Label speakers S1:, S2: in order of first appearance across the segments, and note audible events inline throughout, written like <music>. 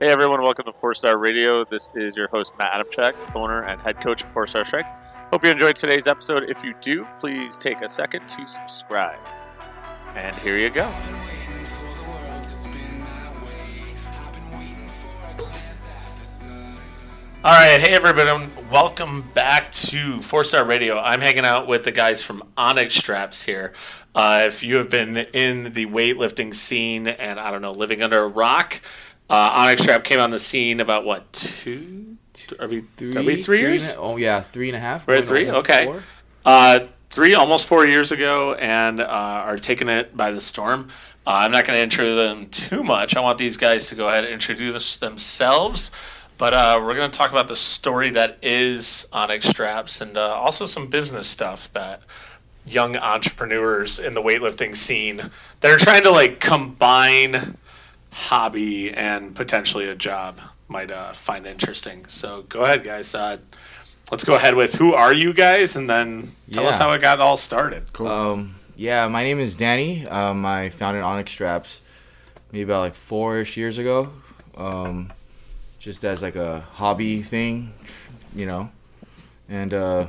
S1: Hey everyone, welcome to Four Star Radio. This is your host Matt Adamchek, owner and head coach of Four Star Strike. Hope you enjoyed today's episode. If you do, please take a second to subscribe. And here you go. All right, hey everybody, welcome back to Four Star Radio. I'm hanging out with the guys from Onyx Straps here. Uh, if you have been in the weightlifting scene and I don't know, living under a rock, uh, Onyx Strap came on the scene about what two? Are we three? Are we three years?
S2: and a- oh yeah, three and a half.
S1: We're at three. Okay. Uh, three, almost four years ago, and uh, are taking it by the storm. Uh, I'm not going to intro them too much. I want these guys to go ahead and introduce themselves. But uh, we're going to talk about the story that is Onyx Straps and uh, also some business stuff that young entrepreneurs in the weightlifting scene that are trying to like combine hobby and potentially a job might uh, find interesting. So go ahead, guys. Uh, let's go ahead with who are you guys, and then tell us how it got all started.
S2: Um, yeah, my name is Danny. Um, I founded Onyx Straps maybe about like four-ish years ago. Um, just as like a hobby thing, you know. And uh,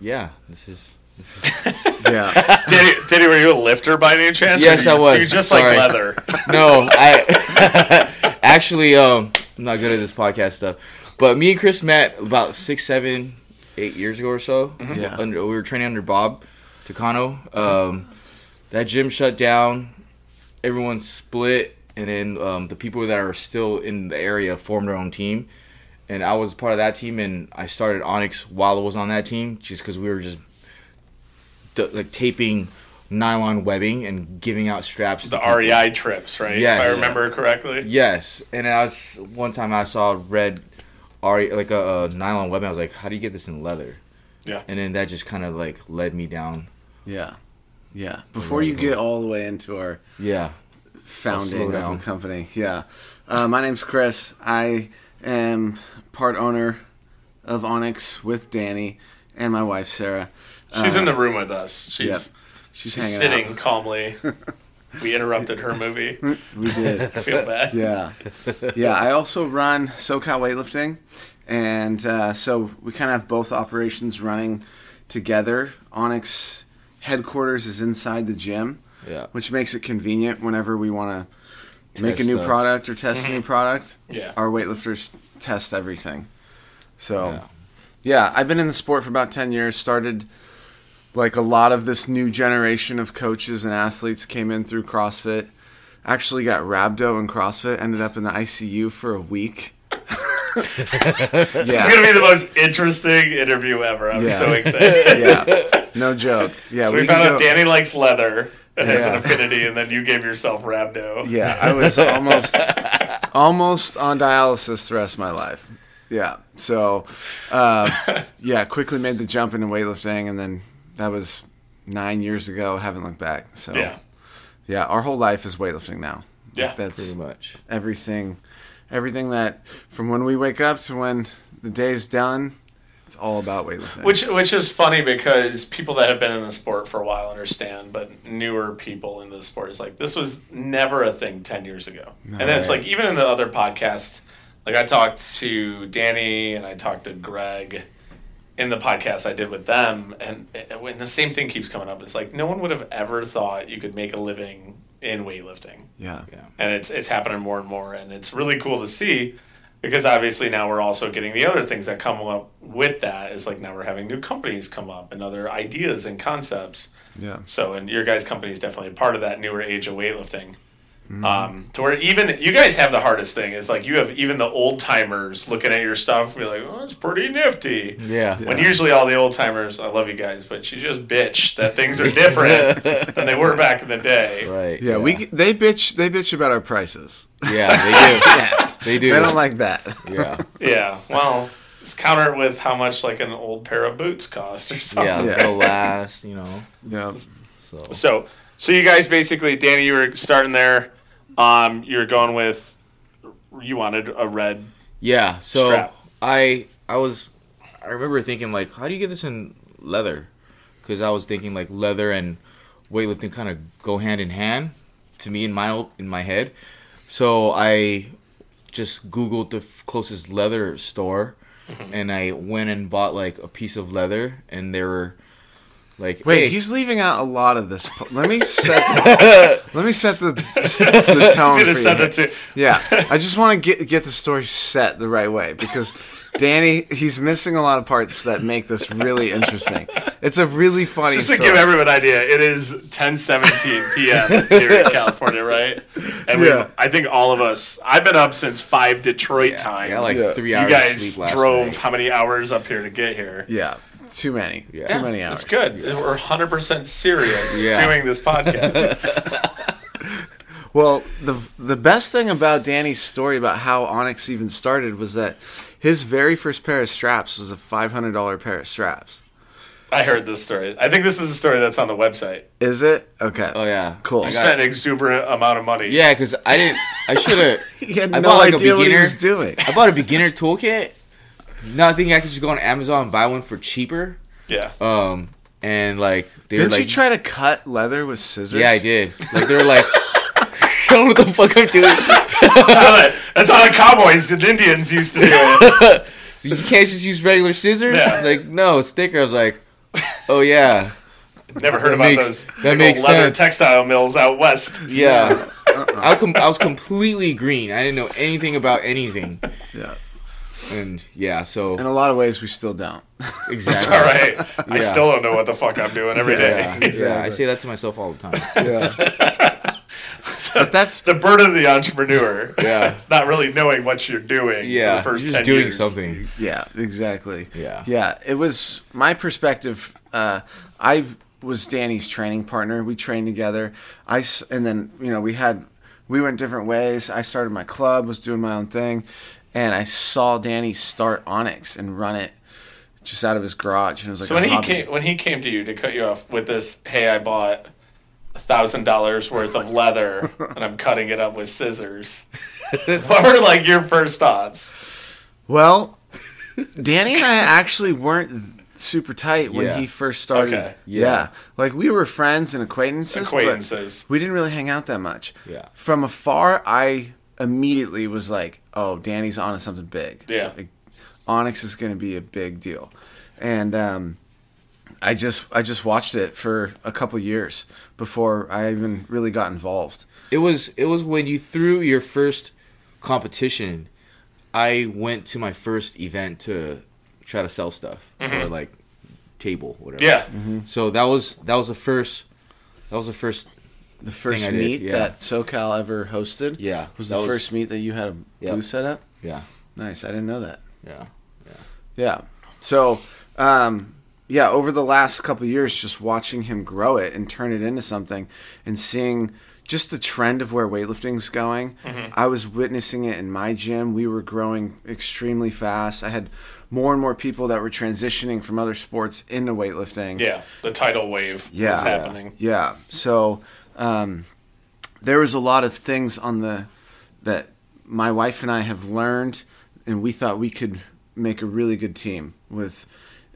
S2: yeah, this is. This <laughs> is
S3: Yeah.
S1: Diddy, Diddy, were you a lifter by any chance?
S2: Yes,
S1: Or
S2: I was.
S1: You just
S2: Sorry.
S1: like leather. <laughs>
S2: no, I <laughs> actually um I'm not good at this podcast stuff. But me and Chris met about six, seven, eight years ago or so.
S3: Yeah.
S2: Under, we were training under Bob Takano. Um, that gym shut down. Everyone split, and then um, the people that are still in the area formed their own team. And I was part of that team, and I started Onyx while I was on that team, just because we were just d- like taping nylon webbing and giving out straps. to
S1: The
S2: people.
S1: REI trips, right?
S2: Yes.
S1: If I remember correctly.
S2: Yes, and I was one time I saw red, Ari like a, a nylon webbing. I was like, "How do you get this in leather?"
S1: Yeah.
S2: And then that just kind of like led me down.
S3: Yeah. Yeah. Before you get all the way into our
S2: Yeah.
S3: founding of the company, yeah. Uh, my name's Chris. I am part owner of Onyx with Danny and my wife Sarah.
S1: She's
S3: Uh,
S1: in the room with us. She's
S3: Yep. She's,
S1: she's
S3: hanging
S1: sitting calmly. <laughs> we interrupted her movie.
S3: We did.
S1: I <laughs> feel bad.
S3: yeah, yeah. I also run SoCal Weightlifting, and uh, so we kind of have both operations running together. Onyx headquarters is inside the gym,
S2: Yeah.
S3: which makes it convenient whenever we want to make a new
S2: stuff.
S3: product or test a new product.
S1: Yeah.
S3: Our weightlifters test everything. So,
S2: Yeah.
S3: yeah, I've been in the sport for about 10 years. Started like a lot of this new generation of coaches and athletes came in through CrossFit. Actually got rhabdo in CrossFit, ended up in the ICU for a week.
S1: This is gonna be the most interesting interview ever. I'm
S3: Yeah.
S1: so <laughs> excited.
S3: Yeah. No joke. Yeah,
S1: So we,
S3: can
S1: found
S3: go-
S1: out Danny likes leather and has an affinity, and then you gave yourself rhabdo.
S3: Yeah, I was almost almost on dialysis the rest of my life. Yeah. So, uh, <laughs> yeah, quickly made the jump into weightlifting, and then that was nine years ago. Haven't looked back. So,
S1: Yeah.
S3: yeah, our whole life is weightlifting now.
S1: Yeah.
S3: That's
S2: Pretty much.
S3: everything. Everything that from when we wake up to when the day's done, it's all about weightlifting.
S1: Which which is funny because people that have been in the sport for a while understand, but newer people in the sport is like this was never a thing ten years ago. and then it's like even in the other podcasts, like I talked to Danny and I talked to Greg in the podcast I did with them, and, and when the same thing keeps coming up, it's like no one would have ever thought you could make a living in weightlifting
S3: yeah.
S2: Yeah.
S1: and it's it's happening more and more and it's really cool to see because obviously now we're also getting the other things that come up with that is like now we're having new companies come up and other ideas and concepts
S3: Yeah.
S1: so and your guys company is definitely a part of that newer age of weightlifting um, to where even you guys have the hardest thing is like you have even the old timers looking at your stuff and be like oh it's pretty nifty
S2: Yeah.
S1: when usually all the old timers, I love you guys, but you just bitch that things are different <laughs> than they were back in the day.
S2: Right.
S3: Yeah, we they bitch they bitch about our prices.
S2: Yeah, they do. <laughs> They do.
S3: They don't like that.
S2: Yeah.
S1: Yeah, well, just counter it with how much like an old pair of boots cost or something.
S2: Yeah.
S3: Yeah.
S2: They'll last. You know.
S3: yeah.
S2: So.
S1: So, so you guys basically, Danny, you were starting there. Um, you're going with, you wanted a red.
S2: Yeah, so
S1: Strap.
S2: I I was I remember thinking like, how do you get this in leather? Because I was thinking like leather and weightlifting kind of go hand in hand to me in my in my head. So I just googled the f- closest leather store,
S1: Mm-hmm.
S2: and I went and bought like a piece of leather, and there were like,
S3: Wait,
S2: hey,
S3: he's leaving out a lot of this. Let me <laughs> set. let me set the <laughs> the tone.
S1: Should have
S3: for
S1: said
S3: you.
S1: that too.
S3: Yeah, I <laughs> just want to get get the story set the right way because Danny he's missing a lot of parts that make this really interesting. It's a really funny.
S1: Just to
S3: story.
S1: give everyone an idea, it is 10:17 p.m. here in California, right? And
S3: Yeah.
S1: we've, I think all of us. I've been up since five Detroit
S2: yeah,
S1: time.
S2: I got like
S3: Yeah.
S2: three
S1: you
S2: hours
S1: guys
S2: sleep last
S1: drove
S2: night.
S1: how many hours up here to get here?
S3: Yeah, too many.
S2: Yeah.
S3: Too many hours.
S1: It's good. We're 100% serious
S2: Yeah.
S1: doing this podcast. <laughs> <laughs>
S3: Well, the the best thing about Danny's story about how Onyx even started was that his very first pair of straps was a five hundred dollar pair of straps.
S1: I heard this story. I think this is a story that's on the website.
S3: Is it okay?
S2: Oh yeah,
S3: Cool.
S2: I
S1: You spent an exuberant amount of money.
S2: yeah, because I didn't. I <laughs> should have.
S3: He had
S2: I
S3: no
S2: bought, like, a
S3: idea what he
S2: beginner-
S3: was doing.
S2: I bought a beginner toolkit, not thinking I could just go on Amazon and buy one for cheaper.
S1: Yeah.
S2: Um, and like they
S3: Didn't
S2: were like,
S3: you try to cut leather with scissors?
S2: Yeah, I did. Like they were like, <laughs> I don't know what the fuck I'm doing.
S1: That's how the cowboys and Indians used to do it. <laughs>
S2: So you can't just use regular scissors?
S1: Yeah.
S2: Like no sticker. I was like, oh yeah,
S1: Never heard
S2: That
S1: about
S2: makes-
S1: those
S2: that
S1: big
S2: makes
S1: leather
S2: sense.
S1: textile mills out west.
S2: yeah. I, was com- I was completely green. I didn't know anything about anything.
S3: Yeah.
S2: And yeah, so
S3: In a lot of ways, we still don't. <laughs>
S2: exactly.
S1: All right. I still don't know what the fuck I'm doing every day.
S2: Yeah, yeah, I say that to myself all the time. <laughs>
S3: Yeah. <laughs>
S1: So
S3: that's-
S1: the burden of the entrepreneur.
S2: Yeah.
S1: It's not really knowing what you're doing
S2: Yeah,
S1: for the 1st
S2: you're
S1: 10
S2: just doing
S1: years.
S2: something.
S3: Yeah, exactly.
S2: Yeah.
S3: Yeah, it was my perspective. Uh, I was Danny's training partner. We trained together. I s- and then you know we had we went different ways. I started my club, was doing my own thing, and I saw Danny start Onyx and run it just out of his garage, and it was like
S1: So when he
S3: hobby.
S1: came when he came to you to cut you off with this, hey, I bought thousand dollars worth of leather <laughs> and I'm cutting it up with scissors. <laughs> what were like your first thoughts?
S3: Well, Danny and I actually weren't super tight when
S2: Yeah.
S3: he first started.
S1: Okay.
S3: Yeah.
S2: Yeah.
S3: like we were friends and acquaintances. but
S1: Acquaintances.
S3: we didn't really hang out that much.
S2: Yeah.
S3: From afar, I immediately was like, "Oh, Danny's on to something big.
S1: Yeah.
S3: Like, Onyx is going to be a big deal," and um, I just I just watched it for a couple years before I even really got involved.
S2: It was it was when you threw your first competition. I went to my first event to try to sell stuff or like table whatever.
S1: Mm-hmm. Yeah.
S2: So that was that was the first that was the first
S3: The first
S2: did,
S3: meet
S2: yeah.
S3: that SoCal ever hosted.
S2: Yeah,
S3: was the
S2: was-
S3: first meet that you had a
S2: Yep.
S3: booth set up.
S2: yeah
S3: Nice, I didn't know that.
S2: yeah
S3: Yeah. So, um, yeah, over the last couple of years, just watching him grow it and turn it into something, and seeing just the trend of where weightlifting's going. I was witnessing it in my gym. We were growing extremely fast. I had more and more people that were transitioning from other sports into weightlifting.
S1: Yeah. The tidal wave
S3: Yeah.
S1: was happening.
S3: Yeah. So um, there was a lot of things on the that my wife and I have learned, and we thought we could make a really good team with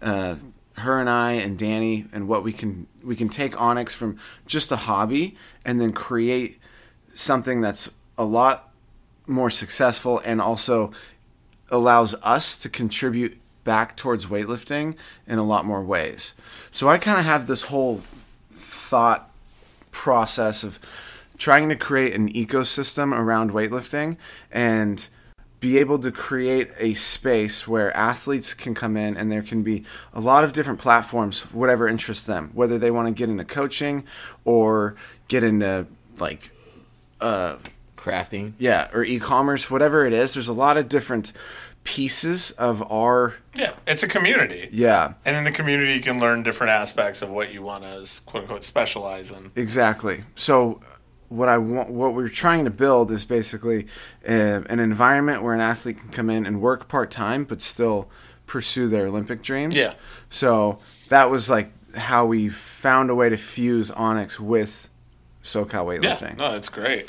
S3: uh, her and I and Danny, and what we can we can take Onyx from just a hobby and then create something that's a lot more successful and also allows us to contribute back towards weightlifting in a lot more ways. So I kind of have this whole thought process of trying to create an ecosystem around weightlifting and be able to create a space where athletes can come in and there can be a lot of different platforms whatever interests them whether they want to get into coaching or get into like uh
S2: crafting.
S3: yeah or e-commerce whatever it is there's a lot of different pieces of our
S1: Yeah. It's a community.
S3: yeah
S1: And in the community, you can learn different aspects of what you want to, quote unquote, specialize in.
S3: Exactly. So what I want, what we're trying to build is basically uh, an environment where an athlete can come in and work part time, but still pursue their Olympic dreams.
S1: Yeah.
S3: So that was like how we found a way to fuse Onyx with SoCal
S1: Yeah.
S3: weightlifting.
S1: No, that's great.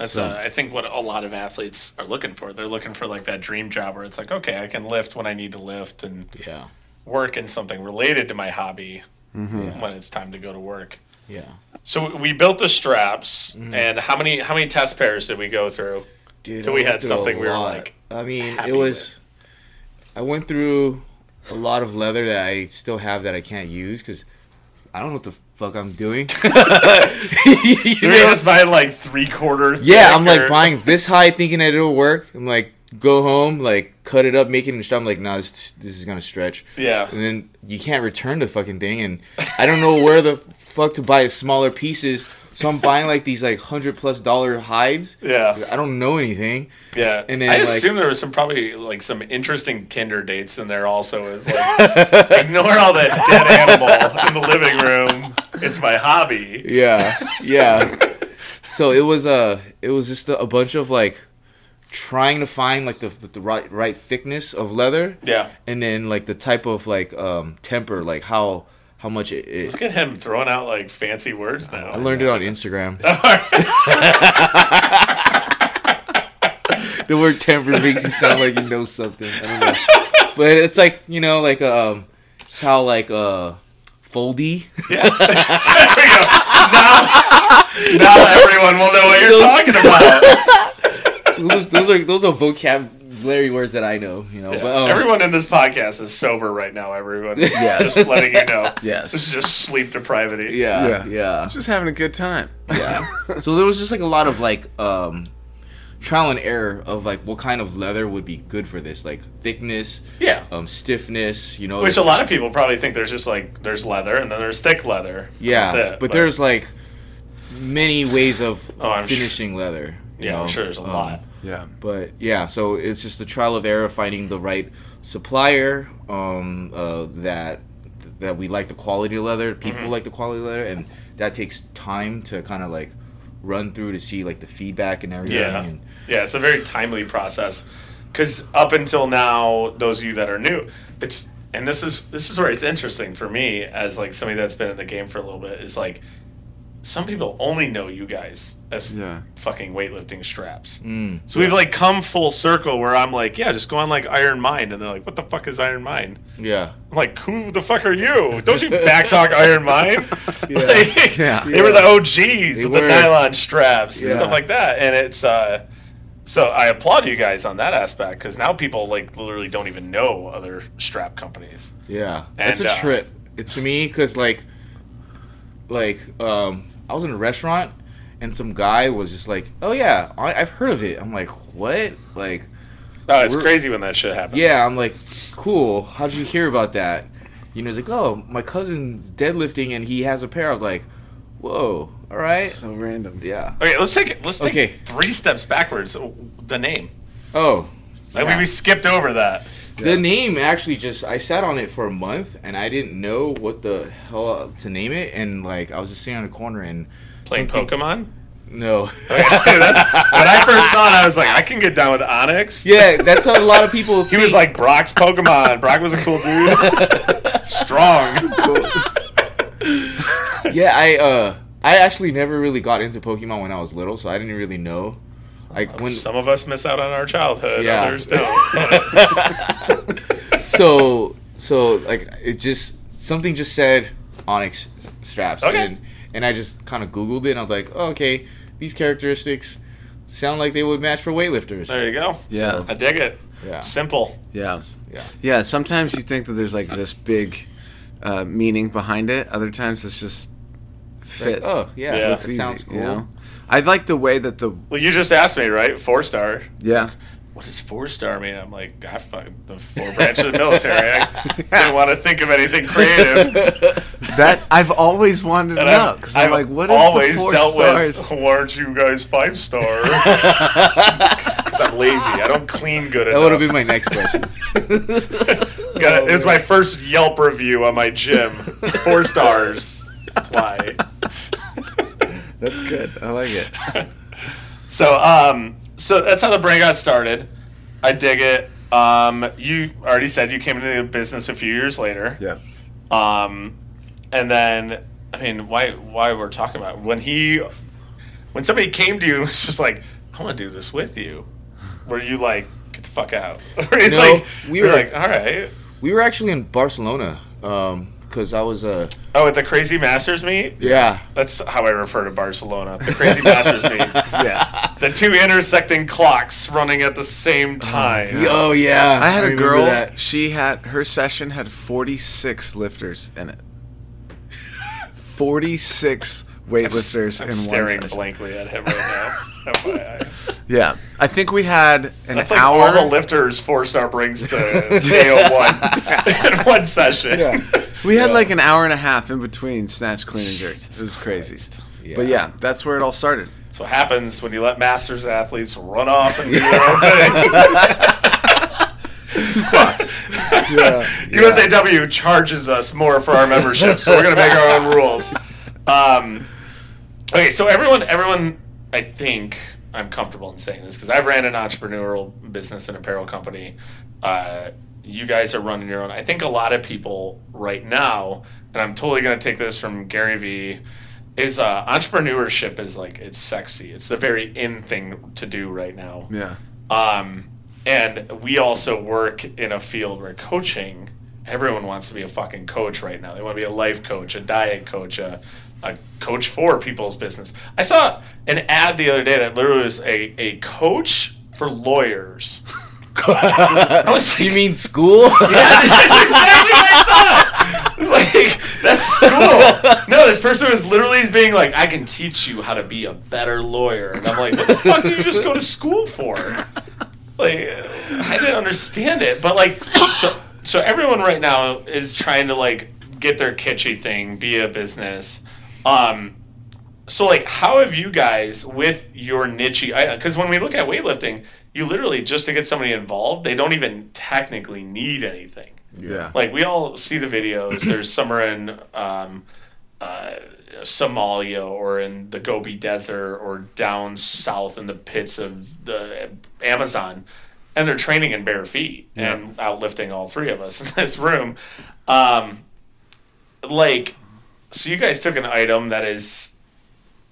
S1: That's
S3: So-
S1: uh, I think what a lot of athletes are looking for. They're looking for like that dream job where it's like, okay, I can lift when I need to lift and
S2: yeah
S1: work in something related to my hobby
S3: Mm-hmm.
S1: when it's time to go to work.
S2: yeah
S1: So we built the straps,
S3: Mm-hmm.
S1: and how many how many test pairs did we go through?
S2: Dude,
S1: Till we had something we were like
S2: I mean, it was. I went through a lot of leather that I still have that I can't use because I don't know what the fuck I'm doing. You <laughs> <laughs>
S1: You're just buying like three quarters.
S2: Yeah, I'm like buying this high, thinking that it'll work. I'm like, go home, like cut it up, make it into stuff. I'm like, nah, this, this is gonna stretch.
S1: Yeah.
S2: And then you can't return the fucking thing, and I don't know where the fuck to buy smaller pieces. So I'm buying like these like hundred plus dollar hides.
S1: Yeah.
S2: I don't know anything.
S1: Yeah,
S2: And then,
S1: I
S2: like-
S1: assume there was some probably like some interesting Tinder dates in there also. Is like <laughs> ignore all that dead animal in the living room. It's my hobby.
S2: Yeah, yeah. so it was uh, it was just a, a bunch of like trying to find like the the right right thickness of leather,
S1: Yeah,
S2: and then like the type of like um temper, like how how much it. it
S1: look at him throwing out like fancy words now.
S2: I learned it on Instagram. <laughs> <laughs> the word temper makes you sound like you know something. I don't know, but it's like you know, like um, it's how like uh, foldy.
S1: Yeah. <laughs> there we go. Now, now everyone will know what you're
S2: Those-
S1: talking about. <laughs>
S2: those, are, those are those are vocabulary words that I know. You know, but um,
S1: everyone in this podcast is sober right now. Everyone, <laughs>
S3: Yes.
S1: just letting you know.
S3: Yes.
S1: This is just sleep depravity.
S2: yeah,
S3: Yeah.
S2: yeah,
S3: Just having a good time.
S2: yeah. so there was just like a lot of like um, trial and error of like what kind of leather would be good for this, like thickness,
S1: Yeah.
S2: um, stiffness. You know,
S1: Which a lot of people probably think there's just like there's leather and then there's thick leather.
S2: Yeah,
S1: That's it.
S2: but, there's like many ways of
S1: Oh, I'm sh-
S2: finishing leather. you
S1: yeah, I'm sure there's a
S2: Um,
S1: lot.
S3: Yeah.
S2: But yeah, so it's just the trial of error, finding the right supplier um, uh, that that we like the quality of leather. People
S1: Mhm.
S2: like the quality of leather, and that takes time to kind of like run through to see like the feedback and everything.
S1: Yeah,
S2: And,
S1: yeah, it's a very timely process because up until now, those of you that are new, it's and this is this is where it's interesting for me as like somebody that's been in the game for a little bit is like some people only know you guys as
S3: Yeah.
S1: fucking weightlifting straps.
S2: mm,
S1: So we've like come full circle where I'm like, yeah, just go on like IronMind, and they're like, what the fuck is IronMind?
S2: yeah,
S1: I'm like, who the fuck are you? Don't you <laughs> backtalk IronMind? <laughs> <laughs>
S2: Yeah.
S1: Like,
S3: Yeah.
S1: They were the OGs
S2: They
S1: with the nylon straps and stuff like that. And it's, uh, so I applaud you guys on that aspect because now people like literally don't even know other strap companies.
S2: yeah. It's
S1: And,
S2: a
S1: uh,
S2: trip. It's to me because like, like um, I was in a restaurant and some guy was just like, "Oh yeah, I, I've heard of it." I'm like, "What?" Like.
S1: Oh, it's crazy when that shit happens.
S2: Yeah, I'm like, cool. How did you hear about that? You know, he's like, oh, my cousin's deadlifting and he has a pair. I was like, whoa, all right.
S3: So random.
S2: Yeah.
S1: Okay, let's take it. Let's take
S2: Okay.
S1: three steps backwards. Uh, the name.
S2: Oh,
S1: Like we,
S2: yeah.
S1: we skipped over that.
S2: the name actually just I sat on it for a month and I didn't know what the hell to name it and like I was just sitting on the corner and
S1: Playing
S2: something-
S1: Pokemon.
S2: No. <laughs>
S1: Okay, when I first saw it, I was like, I can get down with Onyx.
S2: yeah, that's what a lot of people. <laughs>
S1: He was like Brock's Pokemon. Brock was a cool dude. <laughs> Strong. <laughs>
S2: yeah, I uh, I actually never really got into Pokemon when I was little, so I didn't really know. Like when
S1: Some of us miss out on our childhood.
S2: Yeah.
S1: Others don't. <laughs>
S2: so so like it just something just said onyx straps
S1: Okay.
S2: and and i just kind of googled it and i was like oh, okay these characteristics sound like they would match for weightlifters
S1: there you go.
S3: Yeah.
S1: I dig it.
S2: yeah
S1: Simple.
S3: Yeah.
S2: Yeah.
S3: Yeah. Sometimes you think that there's like this big uh, meaning behind it. Other times it's just fits.
S2: oh yeah,
S1: Yeah.
S2: that
S3: It's easy,
S2: sounds cool
S3: You know? I like the way that the
S1: Well, you just asked me, right? Four star.
S3: yeah.
S1: What does four star mean? I'm like, I fucking the four branch of the military. I <laughs> didn't want to think of anything creative. <laughs>
S3: That I've always wanted to know
S1: I've,
S3: because I'm
S1: I've
S3: like, what is
S1: always
S3: the four
S1: dealt
S3: stars?
S1: with. Why aren't you guys five star? <laughs> Because I'm lazy. I don't clean good
S2: that
S1: enough.
S2: would have been my next question
S1: Got it. It was my first Yelp review on my gym. Four stars. That's why. <laughs>
S3: That's good. I like it. <laughs>
S1: So, um, so that's how the brand got started. I dig it. Um, you already said you came into the business a few years later.
S3: Yeah.
S1: Um, and then, I mean, why why we're talking about it? when he when somebody came to you <laughs> and was just like, "I want to do this with you," were you like, "Get the fuck out"?
S2: No,
S1: like,
S2: we
S1: were
S2: were-
S1: like, "All right."
S2: we were actually in barcelona um because I was uh
S1: Oh, at the Crazy Masters meet?
S2: yeah
S1: That's how I refer to Barcelona. The Crazy Masters meet. <laughs>
S3: Yeah.
S1: The two intersecting clocks running at the same time.
S2: oh yeah
S3: I had a girl.
S2: that.
S3: She had her session had 46 lifters in it. 46 weightlifters
S1: I'm
S3: in one
S1: staring
S3: session.
S1: blankly at him right now. FYI. <laughs>
S3: Yeah, I think we had an
S1: That's like
S3: hour.
S1: all the lifters four star brings to <laughs> KO1 in one session.
S3: yeah. We had
S2: Yeah.
S3: like an hour and a half in between snatch, clean, and jerk. It was crazy. But yeah, that's where it all started.
S1: That's what happens when you let masters athletes run off and do <laughs> their own thing. <laughs>
S3: Yeah.
S1: USAW charges us more for our membership, so we're gonna make our own rules. Um, okay, so everyone, everyone, I think I'm comfortable in saying this because I've ran an entrepreneurial business and apparel company. Uh, you guys are running your own. I think a lot of people right now, and I'm totally gonna take this from Gary Vee, is uh, entrepreneurship is like it's sexy. It's the very in thing to do right now.
S3: Yeah.
S1: Um, and we also work in a field where coaching, everyone wants to be a fucking coach right now. They want to be a life coach, a diet coach, a, a coach for people's business. I saw an ad the other day that literally was a, a coach for lawyers. <laughs> <laughs> I was
S2: you mean school <laughs>
S1: yeah, that's exactly what I thought. Like that's school. No, this person was literally being like, "I can teach you how to be a better lawyer," and I'm like, "What the fuck did you just go to school for?" Like, I didn't understand it, but like, so so everyone right now is trying to like get their kitschy thing, be a business. Um, so like, how have you guys with your niche? Because when we look at weightlifting, you literally just to get somebody involved, they don't even technically need anything.
S3: Yeah.
S1: Like we all see the videos. There's <clears throat> somewhere in um, uh, Somalia or in the Gobi Desert or down south in the pits of the Amazon, and they're training in bare feet and outlifting all three of us in <laughs> this room. Um, like, so you guys took an item that is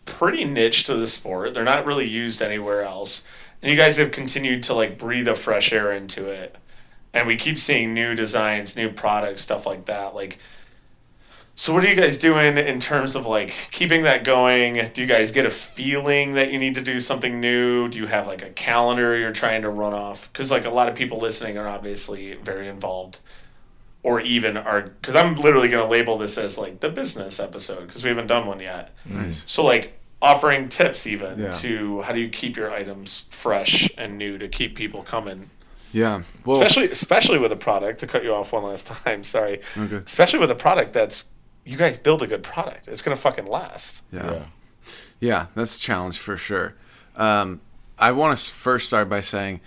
S1: pretty niche to the sport. They're not really used anywhere else, and you guys have continued to like breathe a fresh air into it and we keep seeing new designs, new products, stuff like that. Like, so what are you guys doing in terms of like keeping that going? Do you guys get a feeling that you need to do something new? Do you have like a calendar you're trying to run off? Because like a lot of people listening are obviously very involved, or even are because I'm literally going to label this as like the business episode because we haven't done one yet.
S3: Nice.
S1: So like offering tips even
S3: Yeah.
S1: to how do you keep your items fresh and new to keep people coming
S3: Yeah. Well,
S1: especially especially with a product to cut you off one last <laughs> time sorry
S3: Okay.
S1: especially with a product that's you guys build a good product it's gonna fucking last
S3: yeah.
S2: yeah
S3: Yeah, that's a challenge for sure. Um, I want to first start by saying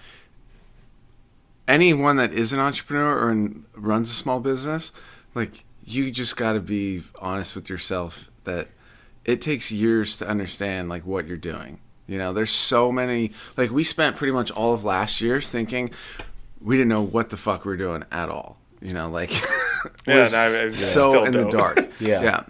S3: anyone that is an entrepreneur or in, runs a small business, like you just got to be honest with yourself that it takes years to understand like what you're doing. You know, there's so many like we spent pretty much all of last year thinking we didn't know what the fuck we are doing at all. You know, like <laughs>
S1: Yeah,
S3: we're
S1: no, I- I
S3: so
S1: still
S3: in the
S1: don't.
S3: dark. <laughs>
S2: Yeah.
S3: yeah.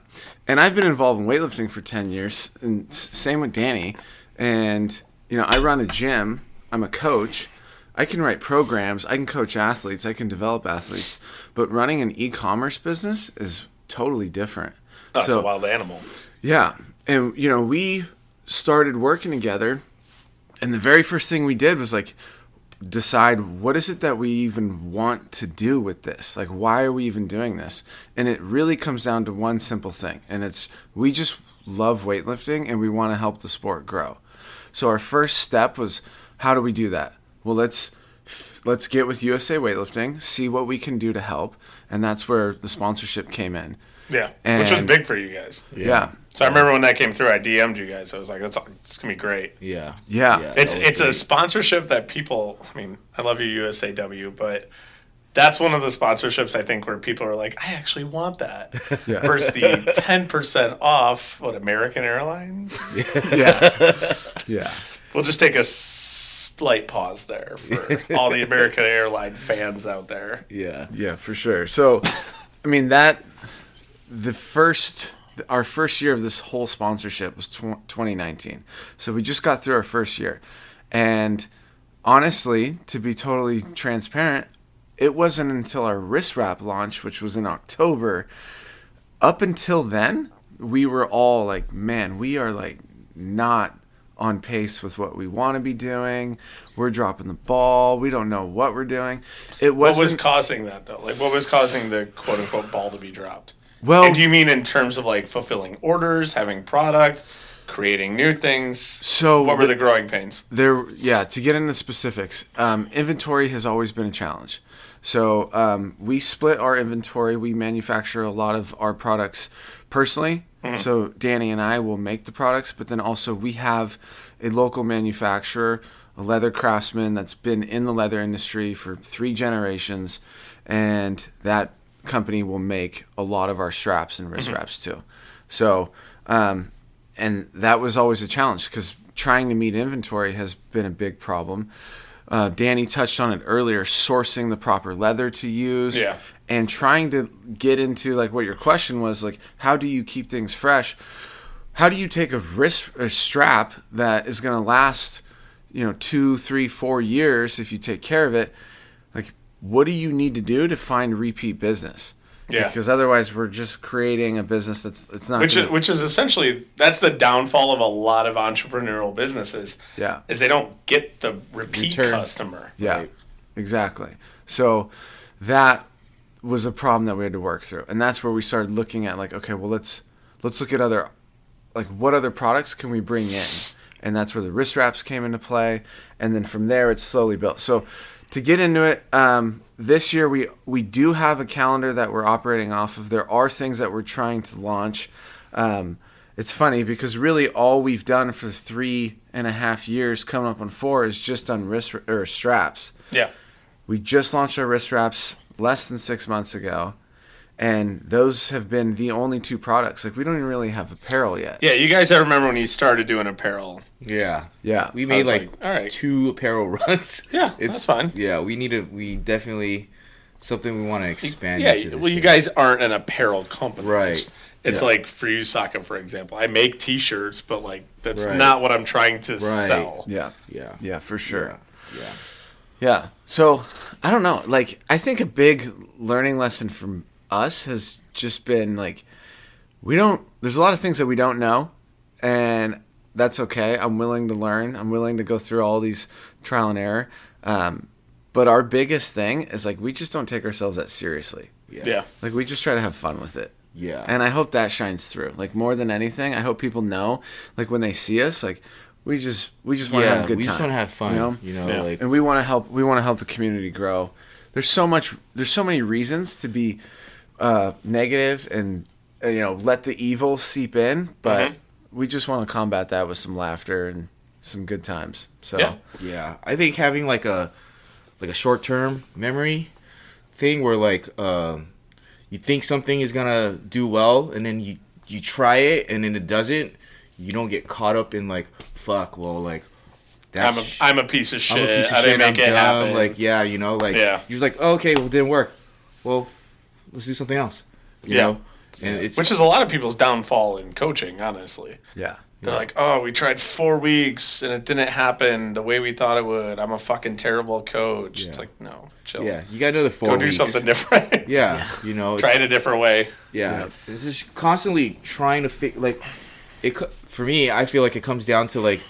S3: And I've been involved in weightlifting for 10 years, and same with Danny. And, you know, I run a gym, I'm a coach. I can write programs, I can coach athletes, I can develop athletes. But running an e commerce business is totally different.
S1: oh, it's a wild animal
S3: Yeah. And, you know, we started working together, and the very first thing we did was like decide what is it that we even want to do with this? Like, why are we even doing this? And it really comes down to one simple thing, and it's we just love weightlifting and we want to help the sport grow. So our first step was how do we do that? Well, let's let's get with USA Weightlifting, see what we can do to help, and that's where the sponsorship came in.
S1: yeah which was big for you guys
S3: Yeah.
S1: so i remember when that came through i dm'd you guys i was like that's it's gonna be great
S2: yeah
S3: Yeah.
S1: it's
S2: that was
S1: it's a sponsorship that people i mean i love you usaw but that's one of the sponsorships I think where people are like, I actually want that. <laughs>
S3: Yeah.
S1: Versus the ten percent off what American Airlines. <laughs>
S3: Yeah. <laughs> yeah.
S1: We'll just take a slight pause there for all the American <laughs> airline fans out there.
S2: yeah
S3: Yeah, for sure. So, I mean that the first our first year of this whole sponsorship was tw- 2019. So we just got through our first year. And honestly, to be totally transparent, it wasn't until our wrist wrap launch, which was in October, up until then, we were all like, man, we are like not on pace with what we want to be doing. We're dropping the ball. We don't know what we're doing. It wasn't
S1: was causing that though? Like, what was causing the quote unquote ball to be dropped?
S3: well.
S1: and do you mean in terms of like fulfilling orders, having product, creating new things?
S3: so
S1: What were
S3: the-
S1: the growing pains?
S3: There, yeah. To get into specifics, um, inventory has always been a challenge. So um, we split our inventory. We manufacture a lot of our products personally. So Danny and I will make the products, but then also we have a local manufacturer, a leather craftsman that's been in the leather industry for three generations, and that company will make a lot of our straps and wrist wraps too. So, um, and that was always a challenge because trying to meet inventory has been a big problem. Uh, Danny touched on it earlier, sourcing the proper leather to use,
S1: Yeah.
S3: And trying to get into like what your question was, like how do you keep things fresh? How do you take a wrist a strap that is going to last, you know, two, three, four years if you take care of it? Like, what do you need to do to find repeat business?
S1: Yeah.
S3: because otherwise we're just creating a business that's it's not
S1: Which
S3: gonna,
S1: is, which is essentially that's the downfall of a lot of entrepreneurial businesses.
S3: Yeah.
S1: is they don't get the repeat
S2: Return.
S1: customer.
S3: Yeah,
S2: Right.
S3: exactly. So that was a problem that we had to work through, and that's where we started looking at like, okay, well let's let's look at other like what other products can we bring in, and that's where the wrist wraps came into play, and then from there it's slowly built. So to get into it, um, this year we we do have a calendar that we're operating off of. There are things that we're trying to launch. Um, it's funny because really all we've done for three and a half years, coming up on four, is just done wrist or straps.
S1: Yeah,
S3: We just launched our wrist wraps less than six months ago, and those have been the only two products. Like we don't even really have apparel yet.
S1: yeah. You guys, I remember when you started doing apparel.
S2: Yeah.
S3: Yeah,
S2: We
S1: I
S2: made like,
S1: like, all right.
S2: two apparel <laughs> runs.
S1: Yeah, that's fine.
S2: Yeah, we need to. We definitely something we want to expand.
S1: Yeah,
S2: into this
S1: well, you guys aren't an apparel company,
S2: Right.
S1: It's, it's
S3: Yeah.
S1: like for you, Saka, for example. I make T-shirts, but like that's
S2: Right.
S1: not what I'm trying to
S2: Right.
S1: sell.
S3: yeah,
S2: Yeah.
S3: yeah, for sure.
S2: Yeah.
S3: Yeah. So I don't know. Like I think a big learning lesson from us has just been like we don't. There's a lot of things that we don't know, and that's okay. I'm willing to learn. I'm willing to go through all these trial and error. Um, but our biggest thing is like we just don't take ourselves that seriously.
S2: Yeah.
S1: Yeah,
S3: Like we just try to have fun with it.
S2: Yeah.
S3: And I hope that shines through. Like more than anything, I hope people know, like when they see us, like we just we just want to
S2: yeah,
S3: have a good
S2: we
S3: time.
S2: We just want to have fun.
S3: You know?
S2: You know,
S1: Yeah.
S2: like
S3: and we want to help we want to help the community grow there's so much there's so many reasons to be uh, negative and uh, you know let the evil seep in but
S1: Mhm.
S3: we just want to combat that with some laughter and some good times so
S1: Yeah.
S2: Yeah, I think having like a like a short term memory thing where like um, you think something is gonna do well and then you you try it and then it doesn't, you don't get caught up in like fuck. Well, like
S1: I'm a,
S2: sh-
S1: I'm a piece of shit.
S2: I'm a piece of
S1: I
S2: shit.
S1: didn't
S2: I'm
S1: make it
S2: dumb.
S1: happen.
S2: Like yeah, you know, like
S1: Yeah.
S2: you're like oh, okay, well, it didn't work. Well, let's do something else. You
S1: Yeah.
S2: know, and it's
S1: which is a lot of people's downfall in coaching. Honestly,
S3: yeah
S1: they're like, "Oh, we tried four weeks and it didn't happen the way we thought it would. I'm a fucking terrible coach." It's like, no, chill.
S2: yeah, you gotta know the four
S1: Go do something different.
S2: Yeah, <laughs> you know,
S1: Try it a different way.
S2: Yeah,
S3: Yeah.
S2: it's just constantly trying to fig like it. For me, I feel like it comes down to like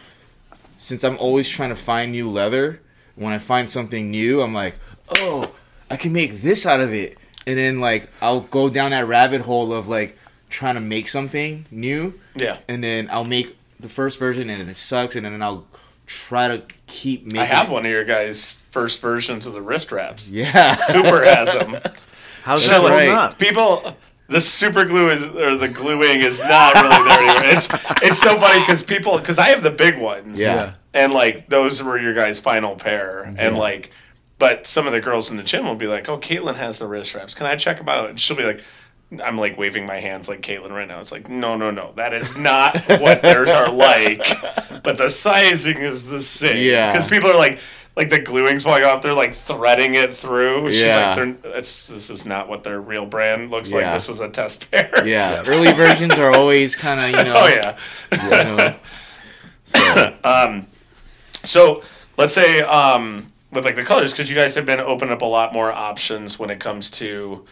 S2: since I'm always trying to find new leather. When I find something new, I'm like, oh, I can make this out of it, and then like I'll go down that rabbit hole of like trying to make something new,
S1: Yeah.
S2: and then I'll make the first version and it sucks, and then I'll try to keep making.
S1: I have
S2: it.
S1: one of your guys' first versions of the wrist wraps.
S2: Yeah,
S1: Cooper has them. <laughs>
S3: how's
S1: So,
S3: that holding
S2: right.
S3: up
S1: People, the super glue is or the gluing is not really there anymore. It's it's so funny because people because I have the big ones.
S2: Yeah.
S3: Yeah.
S1: And like those were your guys' final pair, and like, but some of the girls in the gym will be like, "Oh, Caitlin has the wrist wraps. Can I check them out?" And she'll be like. I'm like waving my hands like Caitlin right now. It's like, no, no, no. That is not what theirs are like. But the sizing is the same.
S2: Yeah.
S1: Because people are like, like the gluing's falling off. They're like threading it through. She's
S2: Yeah.
S1: like, it's, this is not what their real brand looks like. This was a test pair.
S2: yeah. <laughs> Early versions are always kind of you know. <laughs>
S1: Oh yeah.
S2: you know, so,
S1: Um, so let's say um, with like the colors, because you guys have been opening up a lot more options when it comes to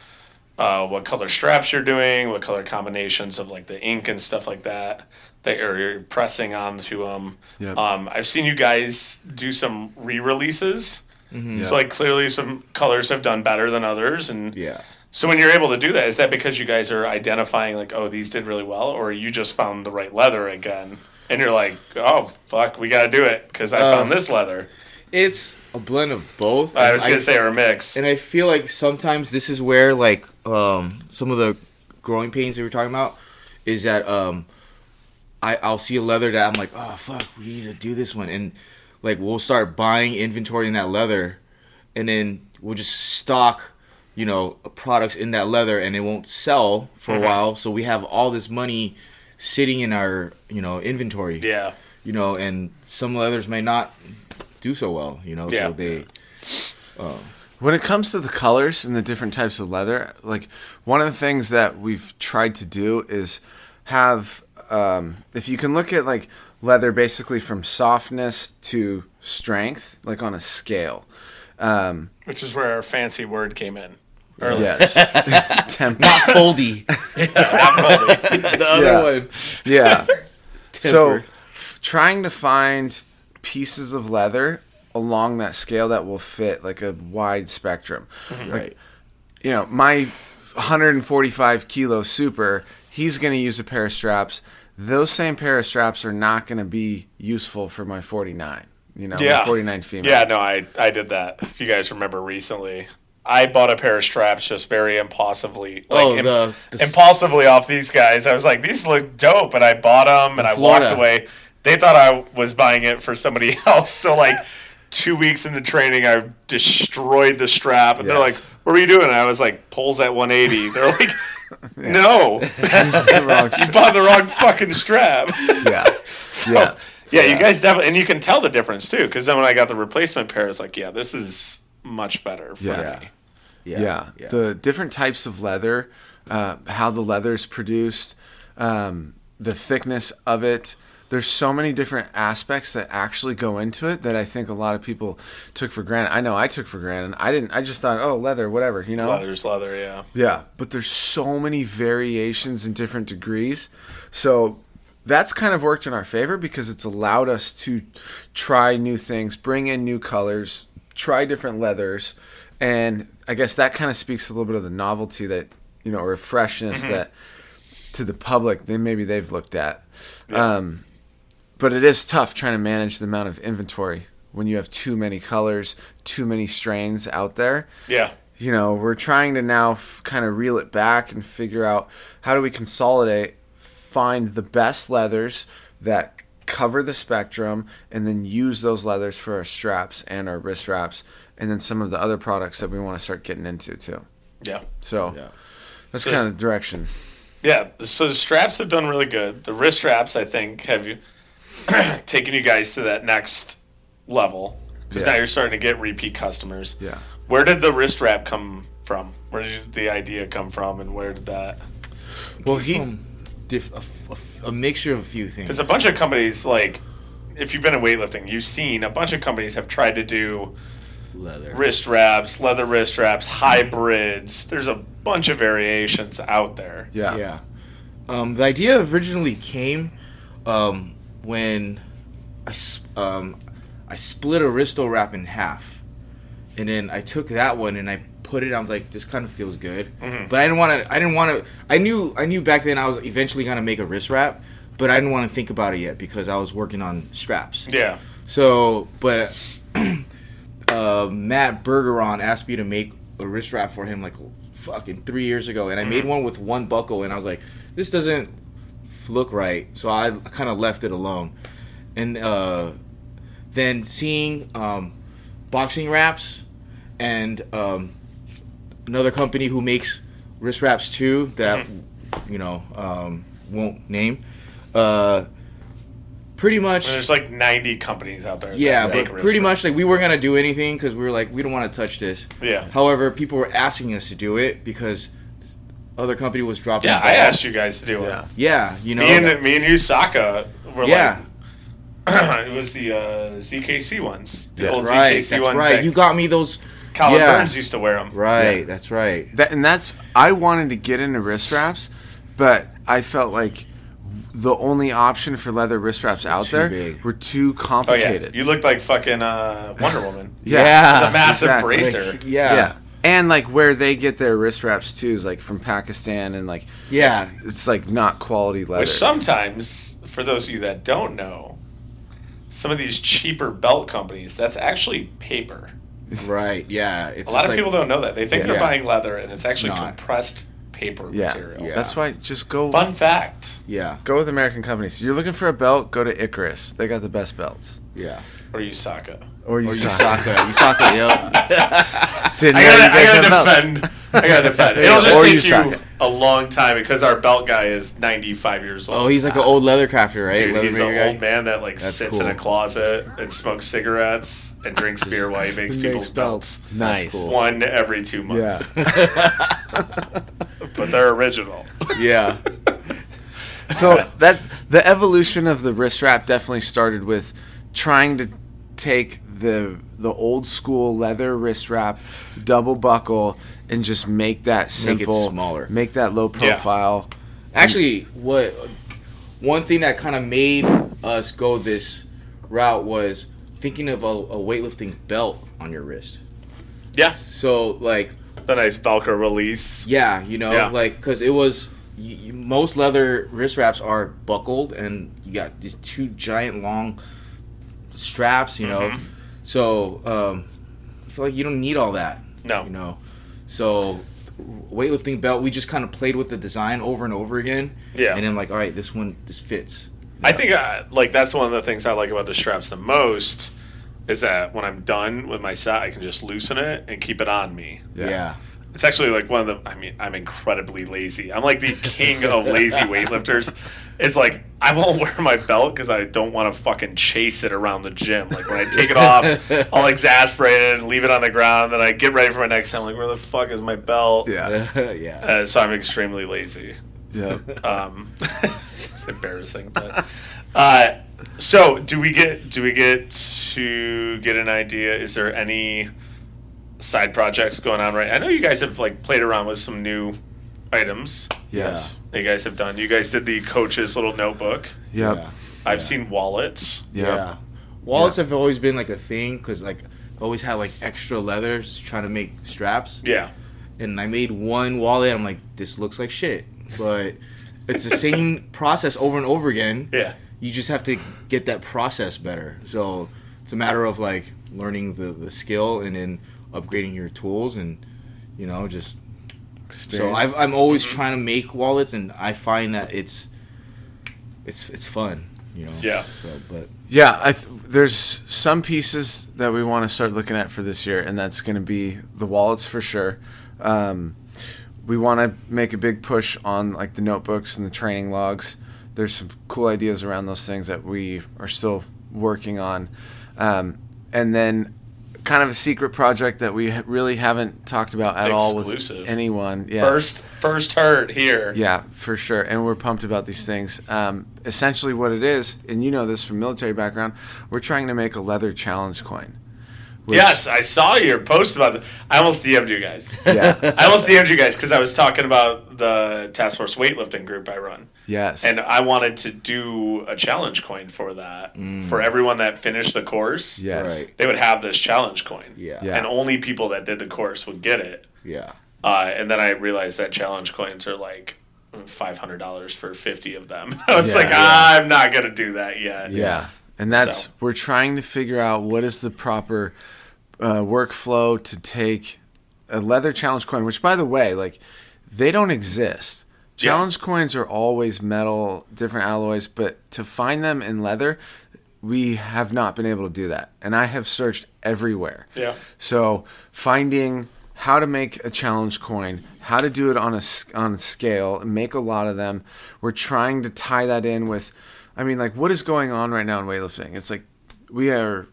S1: uh, what color straps you're doing, what color combinations of like the ink and stuff like that that you're pressing onto them.
S3: Yep.
S1: Um, I've seen you guys do some re-releases.
S3: Yep.
S1: So like clearly some colors have done better than others, and
S2: Yeah.
S1: so when you're able to do that, is that because you guys are identifying like, oh, these did really well, or you just found the right leather again, and you're like, oh fuck, we got to do it because I
S2: Uh,
S1: found this leather.
S2: It's a blend of both.
S1: I was gonna say or a mix.
S2: and I feel like sometimes this is where like um some of the growing pains that we are talking about is that um I I'll see a leather that I'm like oh fuck we need to do this one and like we'll start buying inventory in that leather and then we'll just stock you know products in that leather and it won't sell for
S1: Mhm.
S2: a while so we have all this money sitting in our you know inventory
S1: yeah,
S2: you know and some leathers may not do so well you know
S1: Yeah.
S2: so they
S3: When it comes to the colors and the different types of leather, like one of the things that we've tried to do is have, um, if you can look at like leather basically from softness to strength, like on a scale. Um,
S1: which is where our fancy word came in. Or
S3: yes. <laughs> Temp- <laughs>
S2: not foldy the other
S3: Yeah.
S2: one
S3: yeah. <laughs> So, f- trying to find pieces of leather along that scale that will fit like a wide spectrum.
S2: right
S3: You know, my 145 kilo super, he's going to use a pair of straps. Those same pair of straps are not going to be useful for my 49. You know, my
S1: Yeah.
S3: 49 female.
S1: Yeah, no, I I did that. If you guys remember recently, I bought a pair of straps just very impulsively. Oh, like
S2: Oh, the- the-
S1: impulsively off these guys. I was like, these look dope, and I bought them, and I
S2: Florida.
S1: walked away. They thought I was buying it for somebody <laughs> else. So like. Two weeks into training, I destroyed the strap, and they're like, "What were you doing?" And I was like, "Pulls at 180." They're like, <laughs> "No, <laughs>
S3: Use the wrong
S1: you bought the wrong fucking strap."
S3: yeah. <laughs>
S1: So,
S3: Yeah.
S1: yeah, you guys definitely, and you can tell the difference too. Because then when I got the replacement pair, it's like, yeah, this is much better for
S3: Yeah.
S1: me.
S2: yeah
S3: yeah, the different types of leather, uh, how the leather is produced, um, the thickness of it. There's so many different aspects that actually go into it that I think a lot of people took for granted. I know I took for granted. I didn't. I just thought, oh, leather, whatever, you know.
S1: Leather's leather, yeah.
S3: Yeah, but there's so many variations and different degrees. So that's kind of worked in our favor because it's allowed us to try new things, bring in new colors, try different leathers, and I guess that kind of speaks a little bit of the novelty that you know or freshness that to the public then maybe they've looked at. Um, but it is tough trying to manage the amount of inventory when you have too many colors, too many strains out there
S1: Yeah.
S3: you know, we're trying to now f- kind of reel it back and figure out how do we consolidate, find the best leathers that cover the spectrum, and then use those leathers for our straps and our wrist wraps, and then some of the other products that we want to start getting into too.
S1: Yeah.
S3: So
S2: Yeah.
S3: that's
S1: So-
S3: kind of the direction.
S1: Yeah. So the straps have done really good. The wrist wraps, I think, have you <clears throat> taken you guys to that next level. Because
S3: Yeah.
S1: now you're starting to get repeat customers.
S3: Yeah.
S1: Where did the wrist wrap come from? Where did the idea come from, and where did that?
S3: Well, he
S2: a diff- a, f- a f- a mixture of a few things
S1: Because a bunch of companies, like, if you've been in weightlifting, you've seen a bunch of companies have tried to do
S2: leather
S1: wrist wraps, leather wrist wraps, hybrids. There's a bunch of variations out there.
S3: yeah.
S2: Yeah. Um, the idea originally came um, when I, um, I split a Risto wrap in half. And then I took that one and I put it. I'm like, this kind of feels good,
S1: Mhm.
S2: but I didn't want to. I didn't want to. I knew. I knew back then I was eventually gonna make a wrist wrap, but I didn't want to think about it yet because I was working on straps.
S1: Yeah.
S2: So, but <clears throat> uh, Matt Bergeron asked me to make a wrist wrap for him like fucking three years ago, and I made one with one buckle, and I was like, this doesn't look right, so I kind of left it alone. And uh, then seeing um, boxing wraps and um, another company who makes wrist wraps too that you know um, won't name. Uh, pretty much,
S1: And there's like 90 companies out there. that
S2: yeah,
S1: make
S2: but
S1: wrist
S2: pretty much like we weren't gonna do anything because we were like we don't want to touch this.
S1: Yeah.
S2: However, people were asking us to do it because other company was dropping.
S1: Yeah, I asked you guys to do
S3: Yeah.
S1: it.
S2: Yeah, you know.
S1: Me and me and you, Saka, were
S2: yeah,
S1: like, <clears throat> it was the uh, ZKC ones, the
S3: That's
S1: old
S2: right.
S1: ZKC
S2: That's
S1: ones.
S2: right.
S1: that-
S2: You got me those
S1: Colin
S2: Yeah.
S1: Burns used to wear them.
S2: Right,
S3: Yeah.
S2: that's right.
S3: That and that's I wanted to get into wrist wraps, but I felt like the only option for leather wrist wraps out there
S2: big.
S3: were too
S1: Oh yeah,
S3: complicated.
S1: you looked like fucking uh, Wonder Woman. <laughs>
S3: Yeah.
S1: With a massive
S3: exactly.
S1: bracer.
S2: Like, yeah.
S3: Yeah. And like where they get their wrist wraps too is like from Pakistan and like
S2: Yeah.
S3: it's like not quality leather.
S1: Which sometimes, for those of you that don't know, some of these cheaper belt companies, that's actually paper.
S2: Right. Yeah. It's
S1: A lot of
S2: like-
S1: people don't know that. They think
S2: Yeah.
S1: they're buying leather, and it's actually
S2: not.
S1: compressed paper
S3: yeah.
S1: material.
S2: Yeah.
S3: That's why just go
S1: Fun fact.
S2: Yeah.
S3: go with American companies. You're looking for a belt, go to Icarus. They got the best belts.
S2: Yeah.
S1: Or Usaka.
S3: Or
S2: Or
S3: you
S2: Usaka. Usaka. Yep.
S3: Didn't
S1: I
S3: know
S1: gotta, I
S3: guys had
S1: gotta
S3: belts.
S1: defend. I gotta defend. <laughs> It'll just
S3: or
S1: take
S3: Usaka.
S1: you a long time because our belt guy is 95 years old.
S2: Oh, he's like an old leather crafter, right?
S1: Dude,
S2: leather
S1: he's an old man that like
S2: That's
S1: sits in a closet and smokes cigarettes and drinks beer while he makes
S3: He
S1: people's
S3: makes
S1: belts.
S3: belts. Nice.
S2: cool.
S1: One every two months.
S3: Yeah. <laughs> <laughs>
S1: But they're original.
S2: Yeah.
S3: so that the evolution of the wrist wrap definitely started with trying to take the the old school leather wrist wrap double buckle and just make that simple,
S2: Make it
S3: simple
S2: smaller.
S3: make that low
S1: Yeah.
S3: profile
S2: Actually, what one thing that kind of made us go this route was thinking of a, a weightlifting belt on your wrist.
S1: yeah.
S2: So, like,
S1: The nice Velcro release.
S2: yeah, you know,
S1: Yeah.
S2: like, because it was y y- most leather wrist wraps are buckled, and you got these two giant long straps, you know.
S1: Mhm.
S2: So, um, I feel like you don't need all that.
S1: No.
S2: you know. So, weightlifting belt, we just kind of played with the design over and over again.
S1: Yeah.
S2: And then like, all right, this one, this fits.
S1: I think uh, like that's one of the things I like about the straps the most is that when I'm done with my set, I can just loosen it and keep it on me.
S2: Yeah.
S1: It's actually like one of the. I mean, I'm incredibly lazy. I'm like the king of lazy weightlifters. It's like I won't wear my belt because I don't want to fucking chase it around the gym. Like when I take it off, I'll exasperate it and leave it on the ground. Then I get ready for my next time. Like where the fuck is my belt?
S3: yeah <laughs>
S2: yeah.
S1: Uh, so I'm extremely lazy.
S3: yeah
S1: Um, <laughs> it's embarrassing, but uh, so do we get do we get to get an idea? Is there any side projects going on right? I know you guys have like played around with some new items
S3: yes
S1: that you guys have done. You guys did the coach's little notebook.
S3: yep
S2: Yeah.
S1: I've
S2: Yeah.
S1: seen wallets.
S3: yep
S2: Yeah. Wallets have always been like a thing because like always had like extra leathers trying to make straps.
S1: Yeah,
S2: And I made one wallet. I'm like, this looks like shit, but it's the same <laughs> process over and over again.
S1: yeah,
S2: You just have to get that process better. So it's a matter of like learning the, the skill and then upgrading your tools and you know just so
S3: Experience.
S2: I've, I'm always
S1: Mm-hmm.
S2: trying to make wallets and I find that it's it's it's fun you know
S1: Yeah.
S2: so, but
S3: Yeah, I th- there's some pieces that we want to start looking at for this year, and that's going to be the wallets for sure. Um, we want to make a big push on like the notebooks and the training logs. There's some cool ideas around those things that we are still working on, um, and then kind of a secret project that we really haven't talked about at all with anyone. Yeah.
S1: first first heard here.
S3: Yeah, for sure. And we're pumped about these things. Um, essentially, what it is, and you know this from military background, we're trying to make a leather challenge coin. Which-
S1: Yes, I saw your post about that. I almost DM'd you guys.
S3: Yeah.
S1: I almost DM'd you guys because I was talking about the Task Force weightlifting group I run.
S3: Yes.
S1: And I wanted to do a challenge coin for that. For everyone that finished the course,
S3: yes.
S2: Right.
S1: they would have this challenge coin.
S2: yeah
S3: Yeah.
S1: And only people that did the course would get it.
S2: yeah
S1: Uh, and then I realized that challenge coins are like $500 for 50 of them. <laughs> I was
S3: Yeah,
S1: like,
S3: yeah.
S1: I'm not going to do that yet.
S3: Yeah. And that's
S1: So.
S3: we're trying to figure out what is the proper uh, workflow to take a leather challenge coin, which by the way, like they don't exist.
S1: Yeah.
S3: Challenge coins are always metal, different alloys, but to find them in leather, we have not been able to do that. And I have searched everywhere.
S1: Yeah.
S3: So finding how to make a challenge coin, how to do it on a on a scale, and make a lot of them. We're trying to tie that in with, I mean, like what is going on right now in weightlifting? It's like we are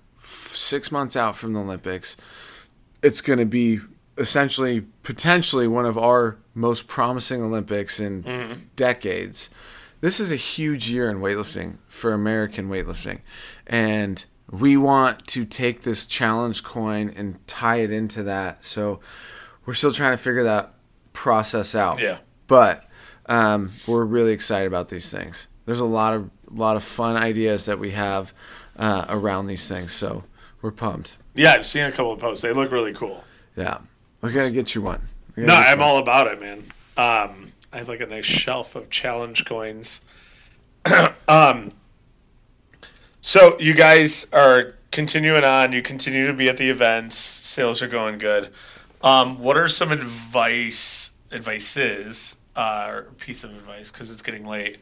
S3: six months out from the Olympics. It's going to be essentially potentially one of our most promising Olympics in decades. This is a huge year in weightlifting for American weightlifting, and we want to take this challenge coin and tie it into that. So we're still trying to figure that process out.
S1: Yeah.
S3: But um, we're really excited about these things. There's a lot of lot of fun ideas that we have uh, around these things. So we're pumped.
S1: Yeah, I've seen a couple of posts. They look really cool.
S3: Yeah. We gotta get you one.
S1: No, I'm
S3: one.
S1: all about it, man. Um, I have like a nice shelf of challenge coins. <clears throat> um, so you guys are continuing on. You continue to be at the events. Sales are going good. Um, what are some advice advices uh, or piece of advice because it's getting late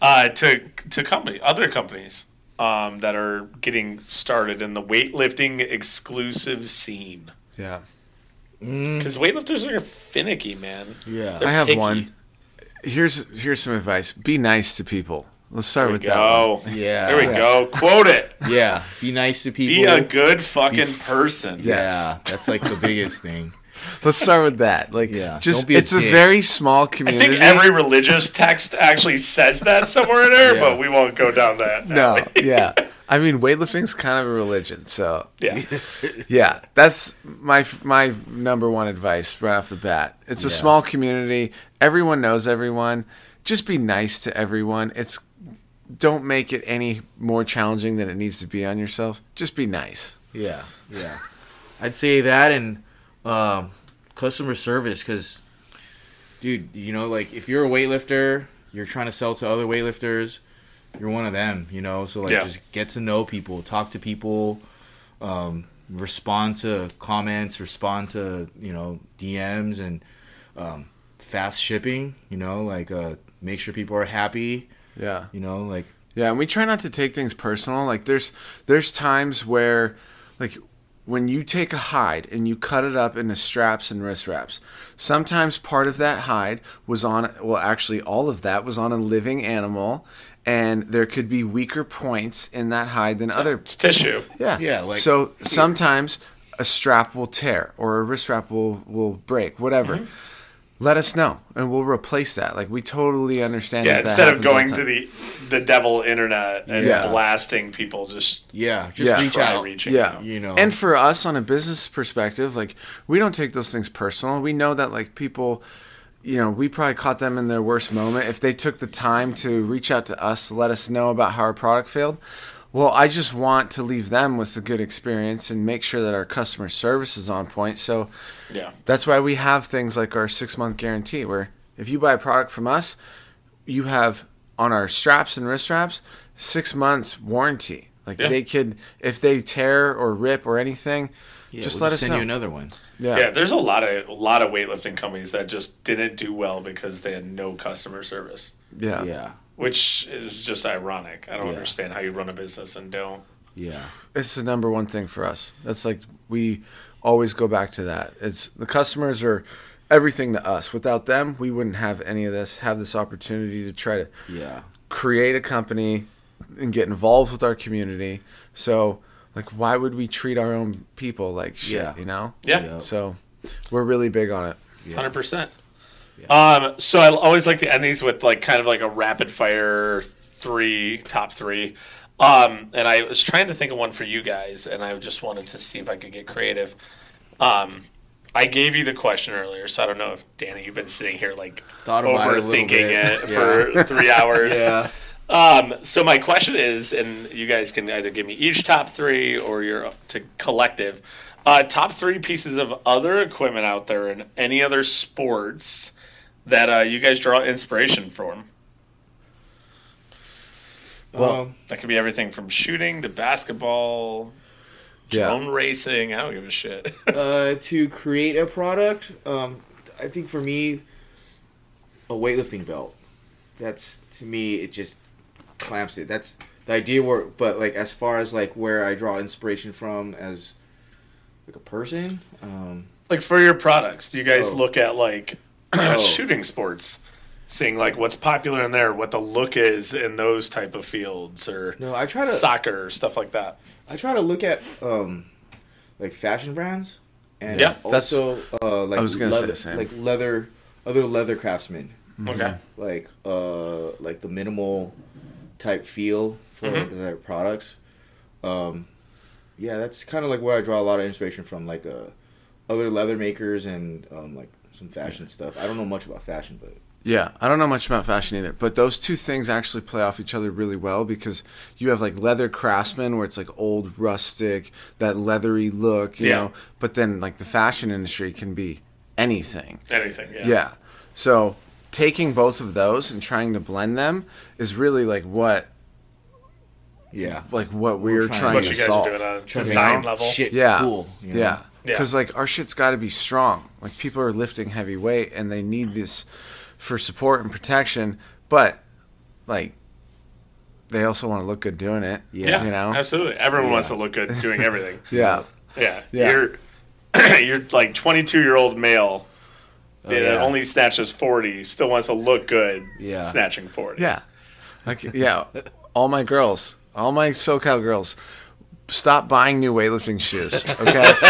S1: uh, to to company other companies um, that are getting started in the weightlifting exclusive scene?
S3: Yeah.
S2: Mm,
S1: Because weightlifters are finicky, man.
S2: yeah.
S1: They're
S3: I have
S1: picky.
S3: one. Here's here's some advice. Be nice to people. Let's start
S1: There we
S3: with that. one.
S2: Yeah.
S1: There we go. Quote it.
S2: Yeah. Be nice to people.
S1: Be a good fucking person.
S2: Yeah, that's like the biggest thing. <laughs>
S3: Let's start with that. Like,
S2: Yeah,
S3: just
S2: be a
S3: it's a very small community.
S1: I
S3: community.
S1: think every religious text actually says that somewhere in there, <laughs>
S2: Yeah.
S1: but we won't go down that.
S3: no,
S1: alley.
S3: yeah. <laughs> I mean, weightlifting's kind of a religion, so
S1: yeah.
S3: yeah, that's my my number one advice right off the bat. It's a
S2: Yeah.
S3: small community. Everyone knows everyone. Just be nice to everyone. It's don't make it any more challenging than it needs to be on yourself. Just be nice.
S2: Yeah, yeah. I'd say that and um, customer service because, dude, you know, like if you're a weightlifter, you're trying to sell to other weightlifters, you're one of them, you know. So like,
S1: Yeah.
S2: just get to know people, talk to people, um, respond to comments, respond to you know DMs and um, fast shipping. You know, like uh, make sure people are happy.
S3: Yeah.
S2: You know, like
S3: Yeah, and we try not to take things personal. Like there's there's times where like when you take a hide and you cut it up into straps and wrist wraps, sometimes part of that hide was on well actually all of that was on a living animal and there could be weaker points in that hide than other
S1: It's tissue. <laughs>
S3: yeah.
S2: Yeah, like-
S3: so sometimes a strap will tear or a wrist wrap will will break, whatever.
S1: Mm-hmm.
S3: Let us know and we'll replace that. Like we totally understand
S1: Yeah,
S3: that that
S1: instead of going
S3: the
S1: to the the devil internet and
S3: Yeah.
S1: blasting people, just
S2: yeah, just
S3: Yeah.
S2: reach out.
S1: reaching
S3: yeah
S1: out.
S2: you know.
S3: and for us on a business perspective like we don't take those things personal we know that like people you know we probably caught them in their worst moment if they took the time to reach out to us let us know about how our product failed well i just want to leave them with a good experience and make sure that our customer service is on point so
S1: Yeah.
S3: that's why we have things like our six month guarantee, where if you buy a product from us, you have on our straps and wrist straps six months warranty. Like
S1: Yeah.
S3: they could, if they tear or rip or anything,
S2: Yeah,
S3: just
S2: we'll
S3: let us
S2: send
S3: know.
S2: you another one.
S3: yeah.
S1: Yeah, there's a lot of a lot of weightlifting companies that just didn't do well because they had no customer service,
S3: yeah,
S2: Yeah,
S1: which is just ironic. I don't
S2: Yeah.
S1: understand how you run a business and don't.
S2: yeah,
S3: It's the number one thing for us. That's like we always go back to that. It's the customers are everything to us. Without them, we wouldn't have any of this. Have this opportunity to try to
S2: yeah.
S3: create a company and get involved with our community. So, like, why would we treat our own people like shit?
S2: Yeah.
S3: You know.
S1: Yeah,
S2: Yeah.
S3: So, we're really big on it.
S2: Yeah.
S1: hundred percent. Um, so I always like to end these with like kind of like a rapid fire three, top three. Um, and I was trying to think of one for you guys, and I just wanted to see if I could get creative. Um, I gave you the question earlier, so I don't know if Danny, you've been sitting here like
S2: Thought about it
S1: overthinking it
S2: Yeah.
S1: for <laughs> three hours.
S2: Yeah.
S1: Um, so my question is, and you guys can either give me each top three or your to collective uh, top three pieces of other equipment out there in any other sports that uh, you guys draw inspiration from.
S3: Well-
S2: Um,
S1: That could be everything from shooting to basketball,
S3: Yeah.
S1: drone racing. I don't give a shit. <laughs>
S2: uh, to create a product, um, I think for me, a weightlifting belt. That's to me, it just clamps it. That's the idea. Where, but like as far as like where I draw inspiration from as like a person, um,
S1: like for your products, do you guys
S2: Oh.
S1: look at like
S2: Oh. <clears throat>
S1: shooting sports? Seeing like what's popular in there, what the look is in those type of fields, or
S2: no, I try to
S1: soccer stuff like that.
S2: I try to look at um, like fashion brands, and
S1: Yeah,
S3: that's-
S2: also uh, like
S3: I was gonna say
S2: leather,
S3: the same.
S2: like leather, other leather craftsmen,
S1: Okay.
S2: like uh, like the minimal type feel for
S1: Mhm.
S2: their products. Um, yeah, that's kind of like where I draw a lot of inspiration from, like uh, other leather makers and um, like some fashion stuff. I don't know much about fashion, but
S3: Yeah, I don't know much about fashion either, but those two things actually play off each other really well because you have like leather craftsman where it's like old rustic, that leathery look, you
S1: Yeah.
S3: know, but then like the fashion industry can be anything.
S1: Anything. Yeah.
S3: Yeah. So taking both of those and trying to blend them is really like what
S2: yeah,
S3: like what we're,
S2: trying
S3: trying,
S1: What
S3: to
S1: you guys
S3: solve.
S1: are doing on a
S2: Trying
S1: design level.
S2: shit
S3: Yeah.
S2: cool. you know?
S3: Yeah.
S1: Yeah.
S3: Because like our shit's got to be strong. Like people are lifting heavy weight and they need this for support and protection, but like they also want to look good doing it.
S1: Yeah.
S3: You know.
S1: Absolutely. Everyone
S2: Yeah.
S1: wants to look good doing <laughs> everything.
S3: Yeah.
S1: Yeah.
S3: Yeah.
S1: You're <clears throat> you're like 22 year old male oh, that
S2: yeah.
S1: only snatches 40 still wants to look good
S2: Yeah.
S1: snatching 40.
S3: Yeah. Like yeah. All my girls, all my SoCal girls, stop buying new weightlifting shoes. Okay. <laughs>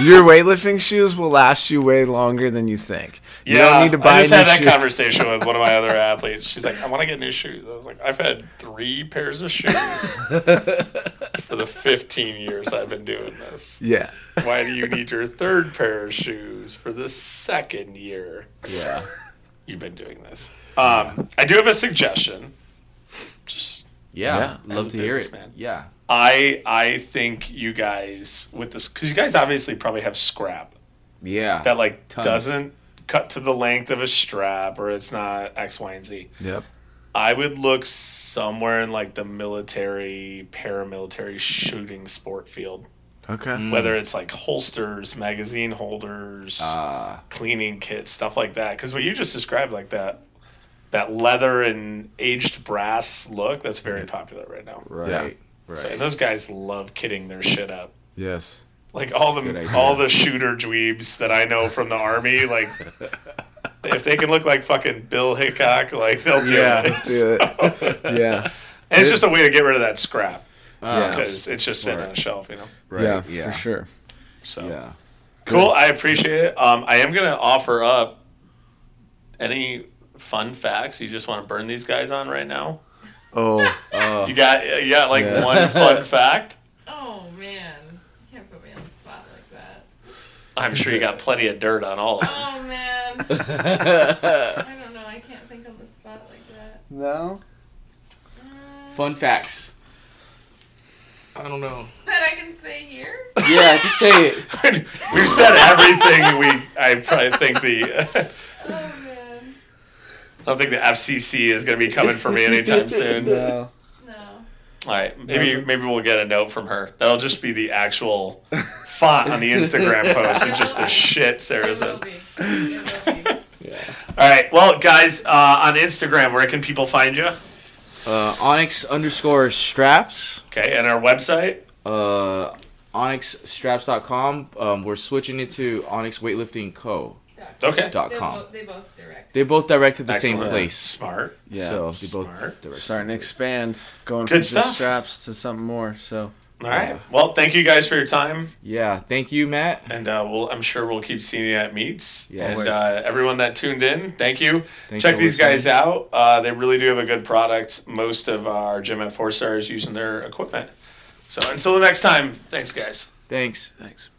S3: Your weightlifting shoes will last you way longer than you think. You
S1: Yeah,
S3: don't need to buy new shoes.
S1: I just had that
S3: shoes.
S1: conversation with one of my other <laughs> athletes. She's like, "I want to get new shoes." I was like, "I've had three pairs of shoes <laughs> for the 15 years I've been doing this.
S3: Yeah.
S1: Why do you need your third pair of shoes for the second year
S2: yeah.
S1: you've been doing this?" Um, I do have a suggestion. Just
S2: Yeah,
S3: Yeah.
S2: love to hear it.
S1: businessman.
S2: Yeah,
S1: I I think you guys with this because you guys obviously probably have scrap
S2: yeah.
S1: that like
S2: Tons.
S1: doesn't cut to the length of a strap or it's not X, Y, and Z.
S3: Yep.
S1: I would look somewhere in like the military, paramilitary shooting sport field.
S3: Okay.
S2: Mm.
S1: Whether it's like holsters, magazine holders,
S2: Ah,
S1: cleaning kits, stuff like that. Because what you just described, like that, that leather and aged brass look, that's very popular right now.
S2: right,
S3: Yeah.
S2: right.
S1: So, and those guys love kitting their shit up.
S3: Yes.
S1: Like all the all the shooter dweebs that I know from the army, like <laughs> if they can look like fucking Bill Hickok, like they'll do
S2: Yeah.
S1: it.
S3: Do it. <laughs> yeah.
S1: And it's just a way to get rid of that scrap
S2: Ah,
S1: because it's just sitting on a shelf, you know.
S2: right,
S3: yeah,
S2: yeah,
S3: For sure.
S1: So
S2: Yeah.
S1: cool. I appreciate it. Um, I am gonna offer up any fun facts you just want to burn these guys on right now.
S3: Oh. <laughs>
S2: Uh,
S1: You got you got like
S3: Yeah.
S1: one fun <laughs> fact.
S4: Oh man, you can't put me on the spot like that.
S1: I'm sure you got plenty of dirt on all of them.
S4: Oh man, <laughs> I don't know. I can't think on the spot like that.
S3: No.
S4: Uh,
S2: Fun facts. I don't know.
S4: that I can say here.
S2: Yeah, just say it.
S1: We've said everything we. I probably think the.
S4: Man,
S1: I don't think the FCC is going to be coming for me anytime <laughs> soon.
S3: No.
S4: no.
S1: right, maybe maybe we'll get a note from her. That'll just be the actual font on the Instagram <laughs> post and just the shit Sarah
S4: It
S1: says.
S4: be. It will be.
S1: All right, well, guys, uh, on Instagram, where can people find you?
S2: Uh, Onyx underscore straps.
S1: Okay, and our website.
S2: Uh, OnyxStraps.com. Um, we're switching it to Onyx Weightlifting Co.
S1: Okay.
S2: Dot
S4: They
S2: com.
S4: both, they both direct.
S2: They both direct to the same
S1: Excellent.
S2: place.
S1: Smart.
S3: Yeah.
S2: So they both
S1: Smart.
S2: direct.
S3: Starting to expand, going
S1: Good
S3: from
S1: stuff.
S3: just straps to something more. So
S1: All right. Well, thank you guys for your time,
S2: Yeah. Thank you, Matt.
S1: and uh, we'll, I'm sure we'll keep seeing you at meets.
S2: Yes.
S1: And uh, everyone that tuned in, thank you.
S2: Thanks
S1: Check these
S2: listening.
S1: guys out. Uh, they really do have a good product. Most of our gym at Four Stars using their equipment. So until the next time, thanks, guys.
S2: Thanks.
S3: thanks.